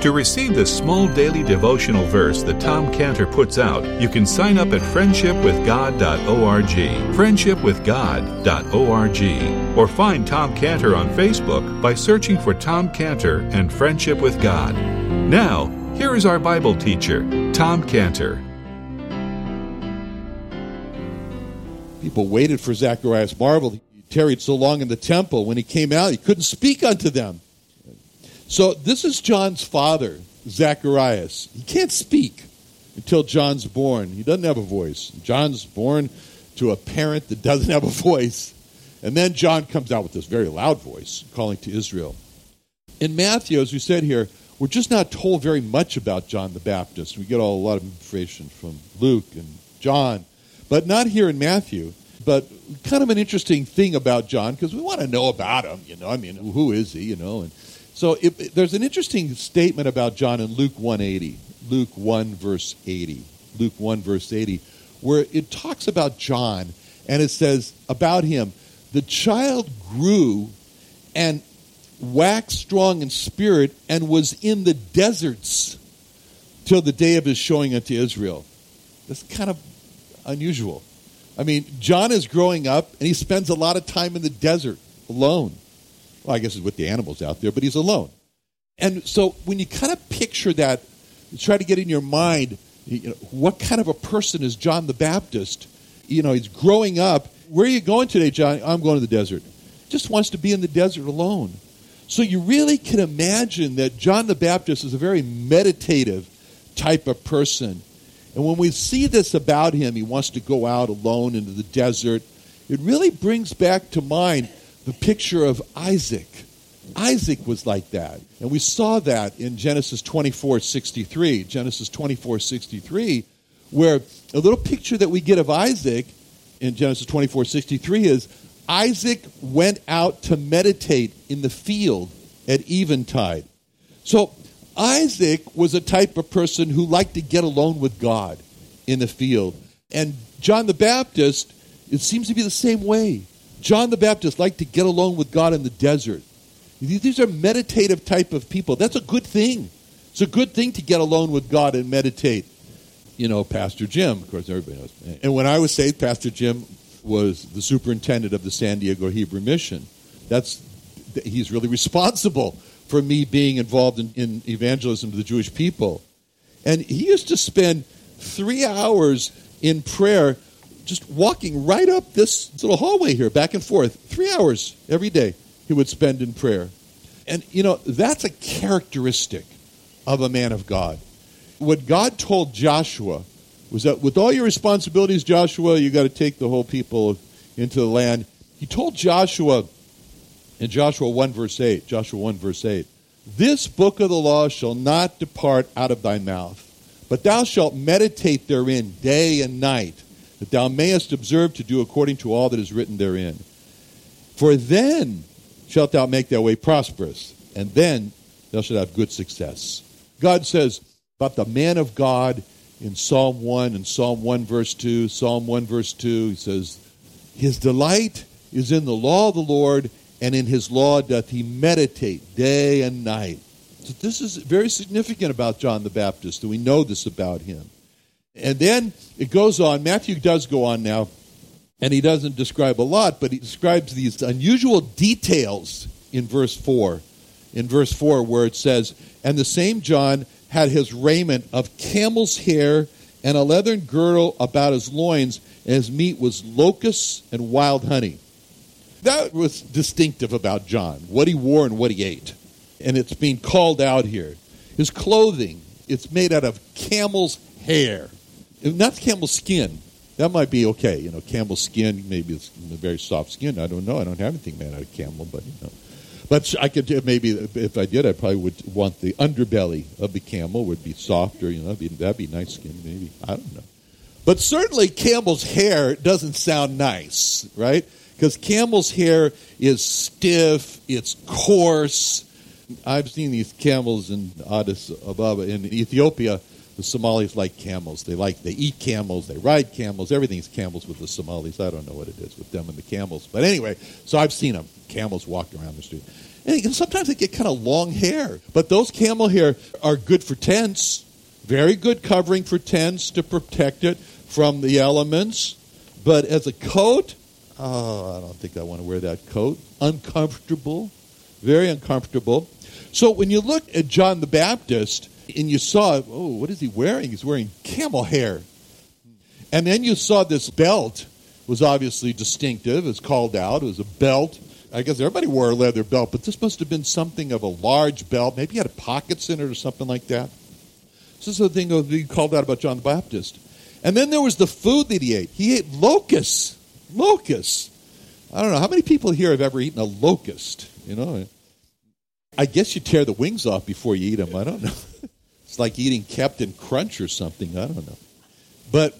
To receive this small daily devotional verse that Tom Cantor puts out, you can sign up at friendshipwithgod.org, friendshipwithgod.org, or find Tom Cantor on Facebook by searching for Tom Cantor and Friendship with God. Now, here is our Bible teacher, Tom Cantor. People waited for Zacharias marveled. He tarried so long in the temple. When he came out, he couldn't speak unto them. So this is John's father, Zacharias. He can't speak until John's born. He doesn't have a voice. John's born to a parent that doesn't have a voice. And then John comes out with this very loud voice, calling to Israel. In Matthew, as we said here, we're just not told very much about John the Baptist. We get all, a lot of information from Luke and John, but not here in Matthew. But kind of an interesting thing about John, because we want to know about him, you know. I mean, who is he, you know? And so it, there's an interesting statement about John in Luke 180. Luke 1, verse 80. Luke 1, verse 80, where it talks about John, and it says about him, the child grew and waxed strong in spirit and was in the deserts till the day of his showing unto Israel. That's kind of unusual. I mean, John is growing up and he spends a lot of time in the desert alone. Well, I guess it's with the animals out there, but he's alone. And so when you kind of picture that, try to get in your mind, you know, what kind of a person is John the Baptist? You know, he's growing up. Where are you going today, John? I'm going to the desert. Just wants to be in the desert alone. So you really can imagine that John the Baptist is a very meditative type of person. And when we see this about him, he wants to go out alone into the desert. It really brings back to mind the picture of Isaac. Isaac was like that. And we saw that in Genesis 24 63. Genesis 24 63, where a little picture that we get of Isaac in Genesis 24 63 is Isaac went out to meditate in the field at eventide. So Isaac was a type of person who liked to get alone with God in the field. And John the Baptist, it seems to be the same way. John the Baptist liked to get alone with God in the desert. These are meditative type of people. That's a good thing. It's a good thing to get alone with God and meditate. You know, Pastor Jim, of course, everybody knows. And when I was saved, Pastor Jim was the superintendent of the San Diego Hebrew Mission. That's he's really responsible for me being involved in, in evangelism to the Jewish people. And he used to spend three hours in prayer just walking right up this little hallway here, back and forth. Three hours every day he would spend in prayer. And, you know, that's a characteristic of a man of God. What God told Joshua was that with all your responsibilities, Joshua, you got to take the whole people into the land. He told Joshua in Joshua 1, verse 8, Joshua 1, verse 8, This book of the law shall not depart out of thy mouth, but thou shalt meditate therein day and night, that thou mayest observe to do according to all that is written therein. For then shalt thou make thy way prosperous, and then thou shalt have good success. God says about the man of God in Psalm 1 and Psalm 1 verse 2, Psalm 1 verse 2, he says, His delight is in the law of the Lord, and in his law doth he meditate day and night. So this is very significant about John the Baptist, and we know this about him. And then it goes on, Matthew does go on now, and he doesn't describe a lot, but he describes these unusual details in verse 4. In verse 4, where it says, And the same John had his raiment of camel's hair and a leathern girdle about his loins, and his meat was locusts and wild honey. That was distinctive about John, what he wore and what he ate. And it's being called out here. His clothing, it's made out of camel's hair. Not camel's skin, That might be okay. You know, camel skin, maybe it's very soft skin. I don't know. I don't have anything made out of camel, but you know. But I could maybe if I did, I probably would want the underbelly of the camel would be softer. You know, that'd be, that'd be nice skin. Maybe I don't know. But certainly, camel's hair doesn't sound nice, right? Because camel's hair is stiff, it's coarse. I've seen these camels in Addis Ababa in Ethiopia. The Somalis like camels. They like they eat camels. They ride camels. Everything's camels with the Somalis. I don't know what it is with them and the camels, but anyway. So I've seen them camels walk around the street, and sometimes they get kind of long hair. But those camel hair are good for tents. Very good covering for tents to protect it from the elements. But as a coat, oh, I don't think I want to wear that coat. Uncomfortable, very uncomfortable. So when you look at John the Baptist and you saw, oh, what is he wearing? He's wearing camel hair. And then you saw this belt was obviously distinctive. It's called out. It was a belt. I guess everybody wore a leather belt, but this must have been something of a large belt. Maybe he had pockets in it or something like that. This is the thing that we called out about John the Baptist. And then there was the food that he ate. He ate locusts. Locusts. I don't know. How many people here have ever eaten a locust? You know, I guess you tear the wings off before you eat them. I don't know. It's like eating Captain Crunch or something. I don't know. But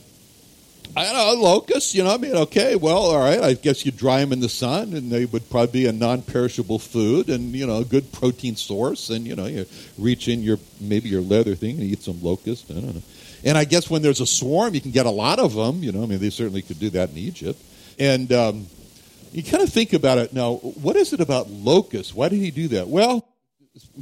I don't know, locusts, you know, I mean, okay, well, all right, I guess you dry them in the sun and they would probably be a non perishable food and, you know, a good protein source. And, you know, you reach in your, maybe your leather thing and eat some locusts. I don't know. And I guess when there's a swarm, you can get a lot of them. You know, I mean, they certainly could do that in Egypt. And um, you kind of think about it now, what is it about locusts? Why did he do that? Well,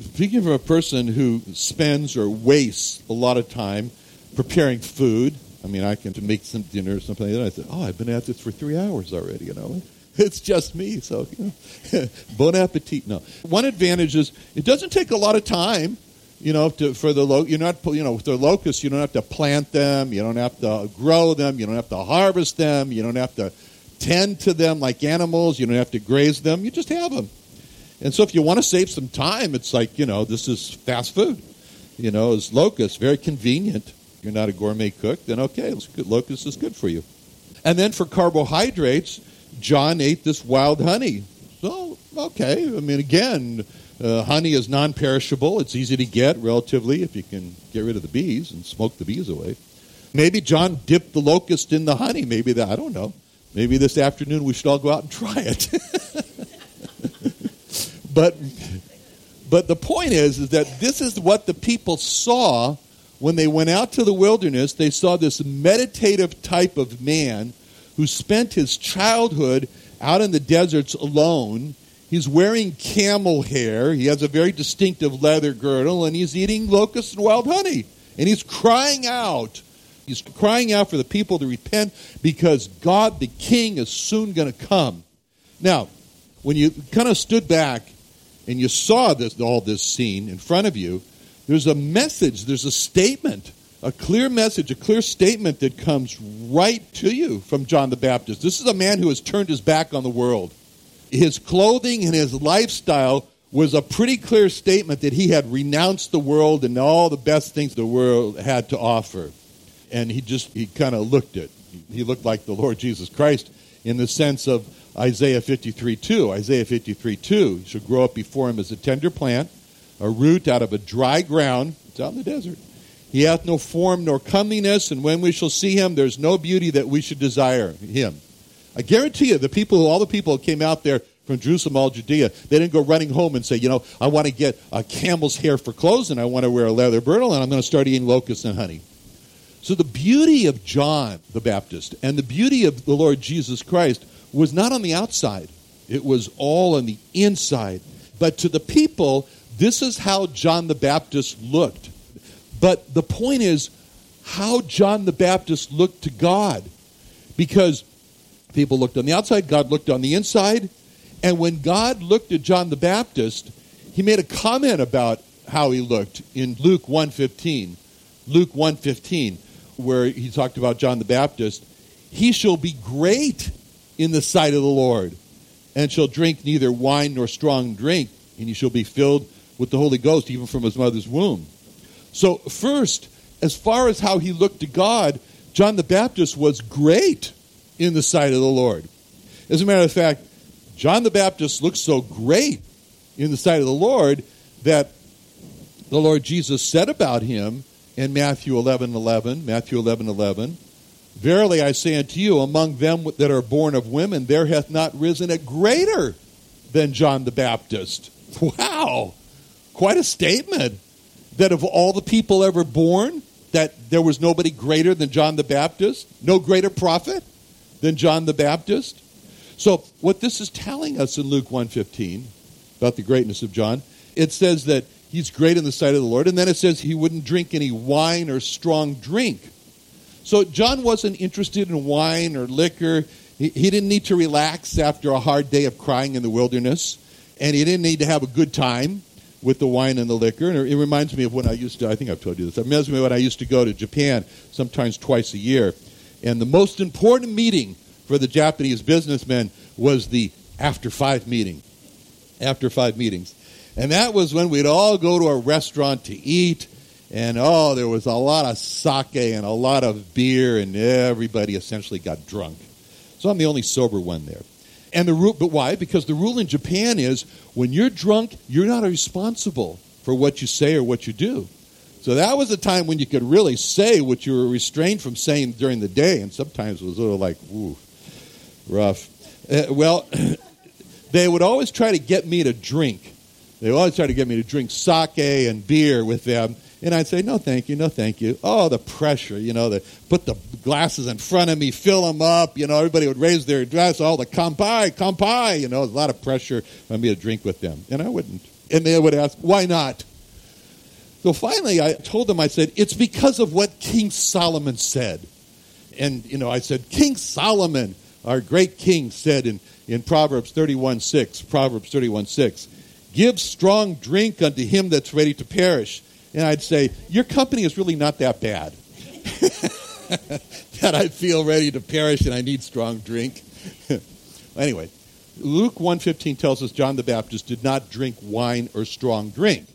speaking of a person who spends or wastes a lot of time preparing food, I mean, I can make some dinner or something like that. I said, "Oh, I've been at this for three hours already." You know, it's just me. So, you know, bon appetit. No, one advantage is it doesn't take a lot of time. You know, to, for the lo- you're not you know with the locusts, you don't have to plant them, you don't have to grow them, you don't have to harvest them, you don't have to tend to them like animals, you don't have to graze them. You just have them. And so if you want to save some time, it's like, you know, this is fast food. You know, it's locust, very convenient. You're not a gourmet cook, then okay, locust is good for you. And then for carbohydrates, John ate this wild honey. So, okay. I mean, again, uh, honey is non perishable. It's easy to get relatively if you can get rid of the bees and smoke the bees away. Maybe John dipped the locust in the honey. Maybe that, I don't know. Maybe this afternoon we should all go out and try it. But, but the point is, is that this is what the people saw when they went out to the wilderness. They saw this meditative type of man who spent his childhood out in the deserts alone. He's wearing camel hair. He has a very distinctive leather girdle, and he's eating locusts and wild honey. And he's crying out. He's crying out for the people to repent because God the King is soon going to come. Now, when you kind of stood back and you saw this, all this scene in front of you, there's a message, there's a statement, a clear message, a clear statement that comes right to you from John the Baptist. This is a man who has turned his back on the world. His clothing and his lifestyle was a pretty clear statement that he had renounced the world and all the best things the world had to offer. And he just, he kind of looked it. He looked like the Lord Jesus Christ in the sense of Isaiah 53 2. Isaiah 53 2. You shall grow up before him as a tender plant, a root out of a dry ground. It's out in the desert. He hath no form nor comeliness, and when we shall see him, there's no beauty that we should desire him. I guarantee you, the people, all the people who came out there from Jerusalem, all Judea, they didn't go running home and say, you know, I want to get a camel's hair for clothes, and I want to wear a leather girdle, and I'm going to start eating locusts and honey. So the beauty of John the Baptist and the beauty of the Lord Jesus Christ was not on the outside, it was all on the inside. But to the people, this is how John the Baptist looked. But the point is how John the Baptist looked to God. Because people looked on the outside, God looked on the inside. And when God looked at John the Baptist, he made a comment about how he looked in Luke 1:15. Luke 1:15 where he talked about John the Baptist, he shall be great in the sight of the Lord, and shall drink neither wine nor strong drink, and he shall be filled with the Holy Ghost even from his mother's womb. So, first, as far as how he looked to God, John the Baptist was great in the sight of the Lord. As a matter of fact, John the Baptist looked so great in the sight of the Lord that the Lord Jesus said about him in Matthew 11 11, Matthew 11 11, Verily I say unto you, among them that are born of women, there hath not risen a greater than John the Baptist. Wow! Quite a statement that of all the people ever born, that there was nobody greater than John the Baptist, no greater prophet than John the Baptist. So what this is telling us in Luke 1:15 about the greatness of John, it says that he's great in the sight of the Lord, and then it says he wouldn't drink any wine or strong drink. So John wasn't interested in wine or liquor. He, he didn't need to relax after a hard day of crying in the wilderness, and he didn't need to have a good time with the wine and the liquor. And it reminds me of when I used to, I think I've told you this, it reminds me of when I used to go to Japan sometimes twice a year. And the most important meeting for the Japanese businessmen was the after five meeting. After five meetings. And that was when we'd all go to a restaurant to eat. And oh, there was a lot of sake and a lot of beer, and everybody essentially got drunk. So I'm the only sober one there. And the rule, but why? Because the rule in Japan is when you're drunk, you're not responsible for what you say or what you do. So that was a time when you could really say what you were restrained from saying during the day, and sometimes it was a little like, ooh, rough. Uh, well, they would always try to get me to drink. They always try to get me to drink sake and beer with them. And I'd say, no, thank you, no, thank you. Oh, the pressure, you know, the, put the glasses in front of me, fill them up. You know, everybody would raise their glass, all the kampai, kampai. You know, a lot of pressure on me to drink with them. And I wouldn't. And they would ask, why not? So finally, I told them, I said, it's because of what King Solomon said. And, you know, I said, King Solomon, our great king, said in, in Proverbs 31 6, Proverbs 31 6, give strong drink unto him that's ready to perish and I'd say, Your company is really not that bad. that I feel ready to perish and I need strong drink. anyway, Luke 1:15 tells us John the Baptist did not drink wine or strong drink.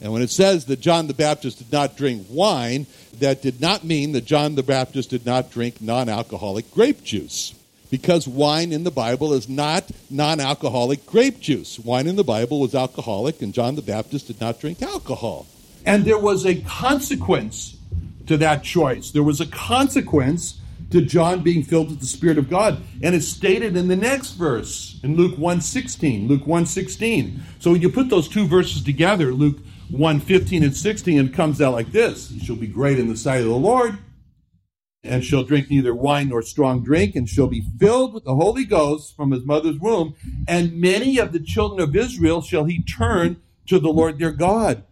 And when it says that John the Baptist did not drink wine, that did not mean that John the Baptist did not drink non-alcoholic grape juice. Because wine in the Bible is not non-alcoholic grape juice. Wine in the Bible was alcoholic and John the Baptist did not drink alcohol. And there was a consequence to that choice. There was a consequence to John being filled with the Spirit of God. And it's stated in the next verse in Luke 1:16. Luke 1:16. So when you put those two verses together, Luke 1:15 and 16, it comes out like this. He shall be great in the sight of the Lord, and shall drink neither wine nor strong drink, and shall be filled with the Holy Ghost from his mother's womb. And many of the children of Israel shall he turn to the Lord their God.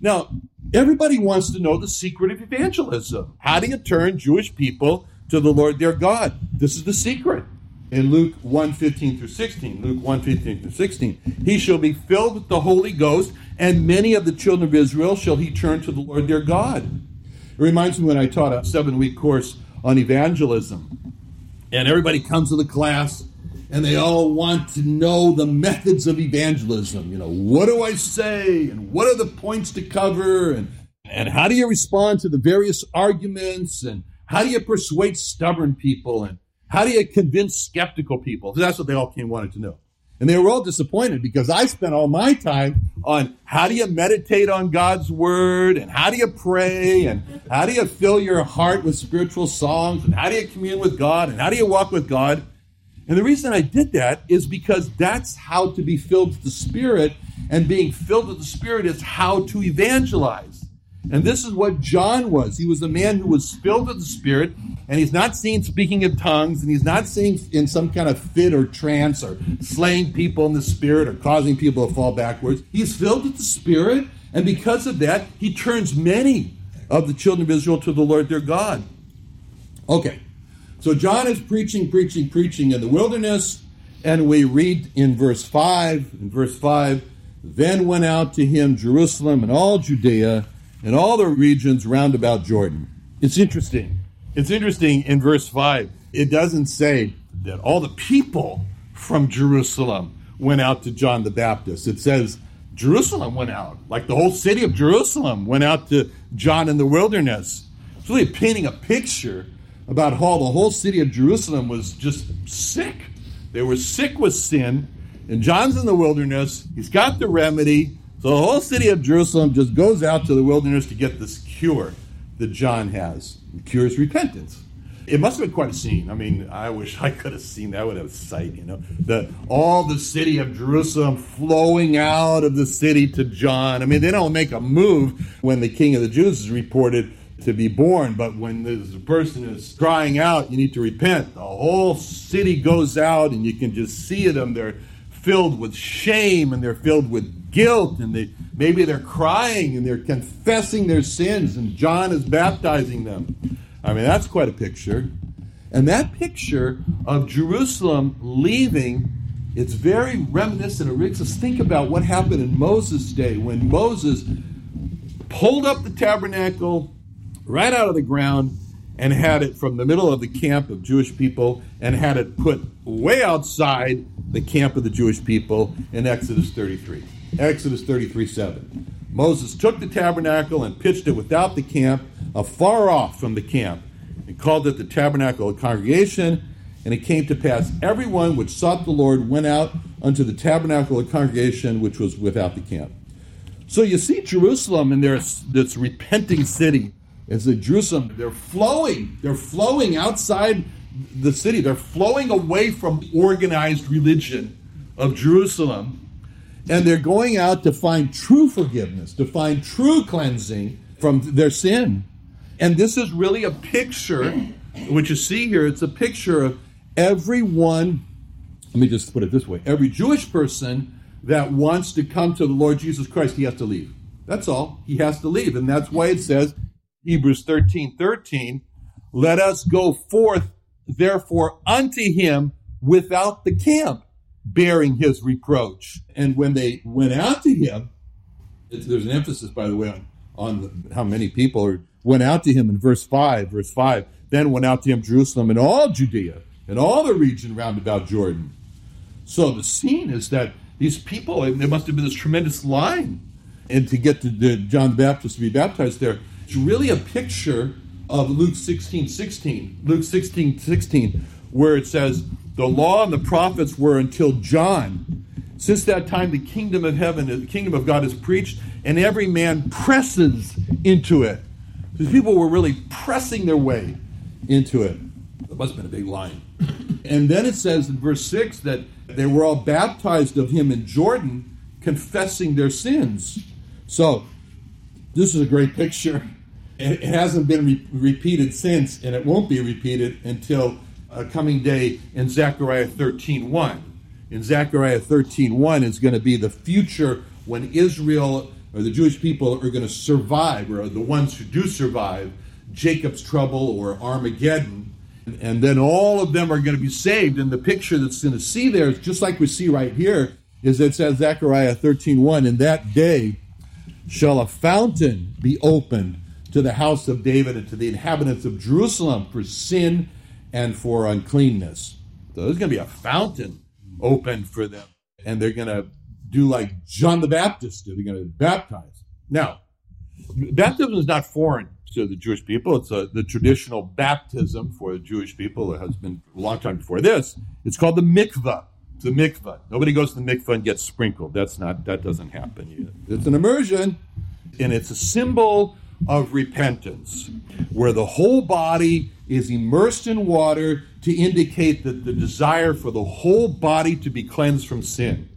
Now, everybody wants to know the secret of evangelism. How do you turn Jewish people to the Lord their God? This is the secret. In Luke 1 15 through 16, Luke 1 15 through 16, he shall be filled with the Holy Ghost, and many of the children of Israel shall he turn to the Lord their God. It reminds me when I taught a seven week course on evangelism, and everybody comes to the class and they all want to know the methods of evangelism. You know, what do I say and what are the points to cover and and how do you respond to the various arguments and how do you persuade stubborn people and how do you convince skeptical people? That's what they all came wanted to know. And they were all disappointed because I spent all my time on how do you meditate on God's word and how do you pray and how do you fill your heart with spiritual songs and how do you commune with God and how do you walk with God? And the reason I did that is because that's how to be filled with the Spirit, and being filled with the Spirit is how to evangelize. And this is what John was. He was a man who was filled with the Spirit, and he's not seen speaking in tongues, and he's not seen in some kind of fit or trance or slaying people in the Spirit or causing people to fall backwards. He's filled with the Spirit, and because of that, he turns many of the children of Israel to the Lord their God. Okay, so John is preaching, preaching, preaching in the wilderness, and we read in verse 5, in verse 5, then went out to him Jerusalem and all Judea and all the regions round about Jordan. It's interesting. It's interesting in verse 5. It doesn't say that all the people from Jerusalem went out to John the Baptist. It says Jerusalem went out, like the whole city of Jerusalem went out to John in the wilderness. It's really painting a picture about how the whole city of Jerusalem was just sick. They were sick with sin. And John's in the wilderness. He's got the remedy. So the whole city of Jerusalem just goes out to the wilderness to get this cure that John has. The cure is repentance. It must have been quite a scene. I mean, I wish I could have seen that. Would have sight, you know, the all the city of Jerusalem flowing out of the city to John. I mean, they don't make a move when the King of the Jews is reported to be born, but when the person is crying out, you need to repent. The whole city goes out, and you can just see them. They're filled with shame and they're filled with guilt, and they maybe they're crying and they're confessing their sins, and John is baptizing them. I mean, that's quite a picture. And that picture of Jerusalem leaving, it's very reminiscent. It makes us think about what happened in Moses' day when Moses pulled up the tabernacle right out of the ground and had it from the middle of the camp of Jewish people and had it put way outside the camp of the Jewish people in Exodus 33. Exodus 33 7. Moses took the tabernacle and pitched it without the camp, afar off from the camp, and called it the tabernacle of congregation. And it came to pass, everyone which sought the Lord went out unto the tabernacle of congregation, which was without the camp. So you see Jerusalem and there's this repenting city. It's a Jerusalem. They're flowing. They're flowing outside the city. They're flowing away from organized religion of Jerusalem and they're going out to find true forgiveness, to find true cleansing from their sin. And this is really a picture, what you see here, it's a picture of everyone, let me just put it this way every Jewish person that wants to come to the Lord Jesus Christ, he has to leave. That's all. He has to leave. And that's why it says, Hebrews 13 13, let us go forth, therefore, unto him without the camp bearing his reproach. And when they went out to him, there's an emphasis, by the way, on, on how many people went out to him in verse 5. Verse 5 then went out to him Jerusalem and all Judea and all the region round about Jordan. So the scene is that these people, there must have been this tremendous line. And to get to the John the Baptist to be baptized there, it's really a picture of Luke 16 16. Luke 16 16, where it says, the law and the prophets were until John. Since that time, the kingdom of heaven, the kingdom of God is preached, and every man presses into it. These people were really pressing their way into it. It must have been a big line. And then it says in verse 6 that they were all baptized of him in Jordan, confessing their sins. So, this is a great picture. It hasn't been re- repeated since, and it won't be repeated until a coming day in Zechariah 13.1. In Zechariah 13.1 is going to be the future when Israel or the Jewish people are going to survive, or the ones who do survive, Jacob's trouble or Armageddon. And then all of them are going to be saved. And the picture that's going to see there is just like we see right here, is it says Zechariah 13.1, In that day shall a fountain be opened to the house of David and to the inhabitants of Jerusalem for sin and for uncleanness. So there's going to be a fountain opened for them, and they're going to do like John the Baptist did. They're going to baptize. Now, baptism is not foreign to the Jewish people. It's a, the traditional baptism for the Jewish people. It has been a long time before this. It's called the mikvah. The mikvah. Nobody goes to the mikvah and gets sprinkled. That's not. That doesn't happen. It's an immersion, and it's a symbol of repentance, where the whole body is immersed in water to indicate that the desire for the whole body to be cleansed from sin.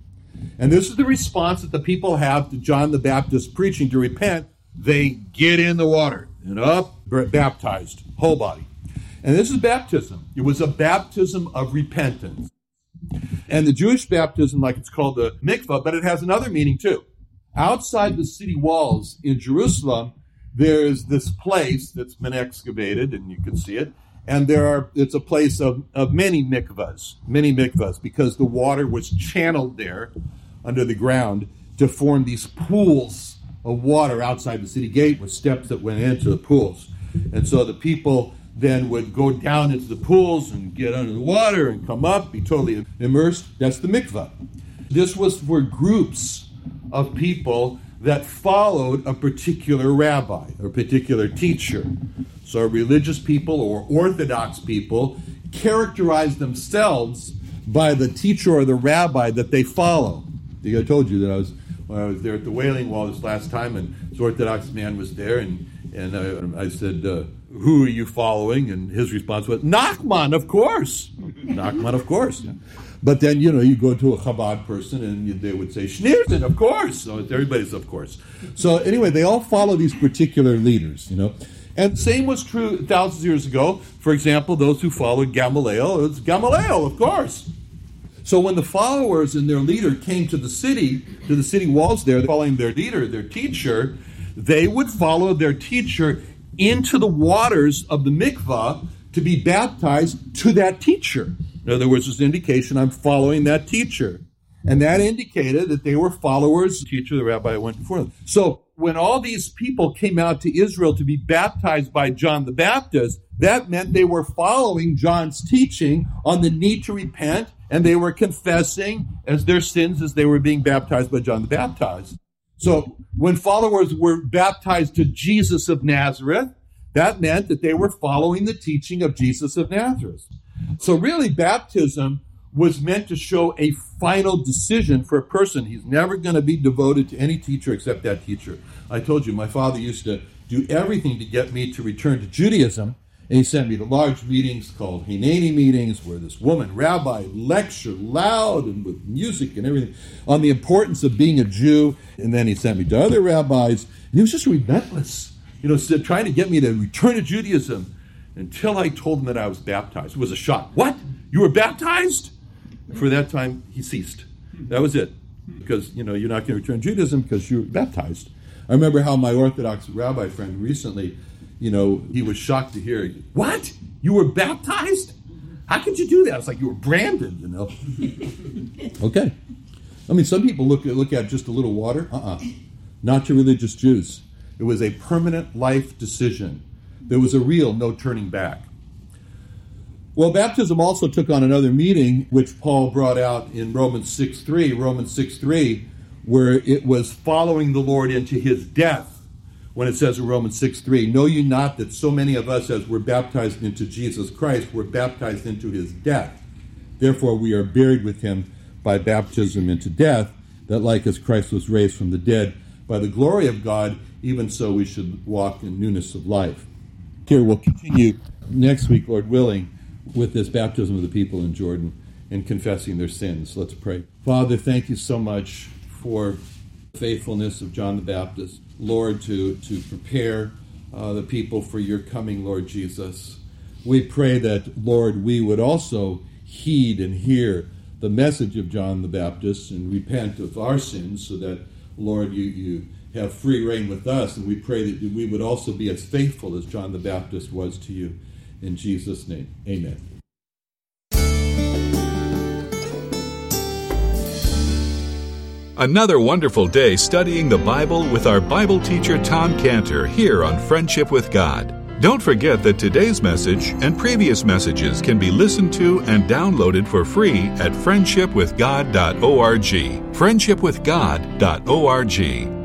And this is the response that the people have to John the Baptist preaching to repent. They get in the water and up, baptized, whole body. And this is baptism. It was a baptism of repentance. And the Jewish baptism, like it's called the mikvah, but it has another meaning too. Outside the city walls in Jerusalem, there's this place that's been excavated, and you can see it. And there are, it's a place of, of many mikvahs, many mikvahs, because the water was channeled there under the ground to form these pools of water outside the city gate with steps that went into the pools. And so the people then would go down into the pools and get under the water and come up, be totally immersed. That's the mikvah. This was for groups of people that followed a particular rabbi or particular teacher. So, religious people or Orthodox people characterize themselves by the teacher or the rabbi that they follow. I told you that I was when I was there at the Wailing Wall this last time, and this Orthodox man was there, and and I, I said, uh, "Who are you following?" And his response was, "Nachman, of course." Nachman, of course. But then you know you go to a Chabad person, and they would say Schneerson, of course. So everybody's of course. So anyway, they all follow these particular leaders, you know. And same was true thousands of years ago. For example, those who followed Gamaliel, it's Gamaliel, of course. So when the followers and their leader came to the city, to the city walls there, following their leader, their teacher, they would follow their teacher into the waters of the mikvah to be baptized to that teacher. In other words, it's an indication I'm following that teacher. And that indicated that they were followers, the teacher, the rabbi went before them. So when all these people came out to Israel to be baptized by John the Baptist, that meant they were following John's teaching on the need to repent and they were confessing as their sins as they were being baptized by John the Baptist. So when followers were baptized to Jesus of Nazareth, that meant that they were following the teaching of Jesus of Nazareth. So really baptism was meant to show a final decision for a person. He's never going to be devoted to any teacher except that teacher. I told you my father used to do everything to get me to return to Judaism and he sent me to large meetings called Hineni meetings, where this woman, rabbi, lectured loud and with music and everything on the importance of being a Jew. And then he sent me to other rabbis. And he was just relentless, you know, trying to get me to return to Judaism until I told him that I was baptized. It was a shock. What? You were baptized? For that time, he ceased. That was it. Because, you know, you're not going to return Judaism because you're baptized. I remember how my Orthodox rabbi friend recently you know, he was shocked to hear, What? You were baptized? How could you do that? It's like you were branded, you know. okay. I mean, some people look at, look at just a little water. Uh uh Not to religious Jews. It was a permanent life decision. There was a real no turning back. Well, baptism also took on another meaning, which Paul brought out in Romans 6 3, Romans 6 3, where it was following the Lord into his death when it says in Romans 6 3, Know you not that so many of us, as were baptized into Jesus Christ, were baptized into his death? Therefore, we are buried with him by baptism into death, that like as Christ was raised from the dead by the glory of God, even so we should walk in newness of life. Here, we'll continue next week, Lord willing, with this baptism of the people in Jordan and confessing their sins. Let's pray. Father, thank you so much for the faithfulness of John the Baptist. Lord, to, to prepare uh, the people for your coming, Lord Jesus. We pray that, Lord, we would also heed and hear the message of John the Baptist and repent of our sins so that, Lord, you, you have free rein with us. And we pray that we would also be as faithful as John the Baptist was to you. In Jesus' name, amen. Another wonderful day studying the Bible with our Bible teacher Tom Cantor here on Friendship with God. Don't forget that today's message and previous messages can be listened to and downloaded for free at friendshipwithgod.org. Friendshipwithgod.org.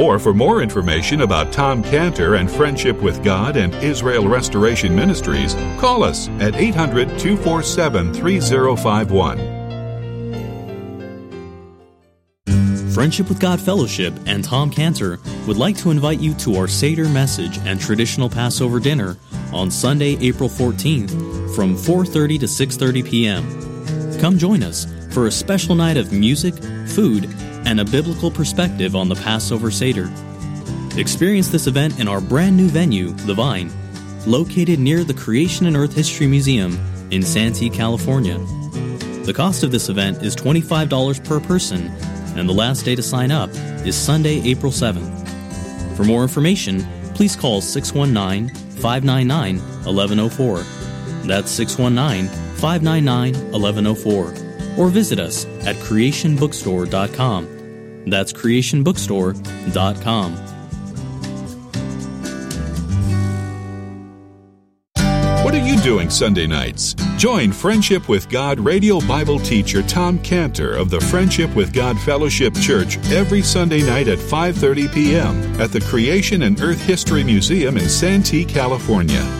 Or for more information about Tom Cantor and Friendship with God and Israel Restoration Ministries, call us at 800 247 3051. Friendship with God Fellowship and Tom Cantor would like to invite you to our Seder message and traditional Passover dinner on Sunday, April 14th from 4:30 to 6:30 p.m. Come join us for a special night of music, food, and a biblical perspective on the Passover Seder. Experience this event in our brand new venue, The Vine, located near the Creation and Earth History Museum in Santee, California. The cost of this event is $25 per person, and the last day to sign up is Sunday, April 7th. For more information, please call 619 599 1104. That's 619 599 1104. Or visit us at creationbookstore.com. That's creationbookstore.com. What are you doing Sunday nights? Join Friendship with God radio Bible teacher Tom Cantor of the Friendship with God Fellowship Church every Sunday night at 5:30 p.m. at the Creation and Earth History Museum in Santee, California.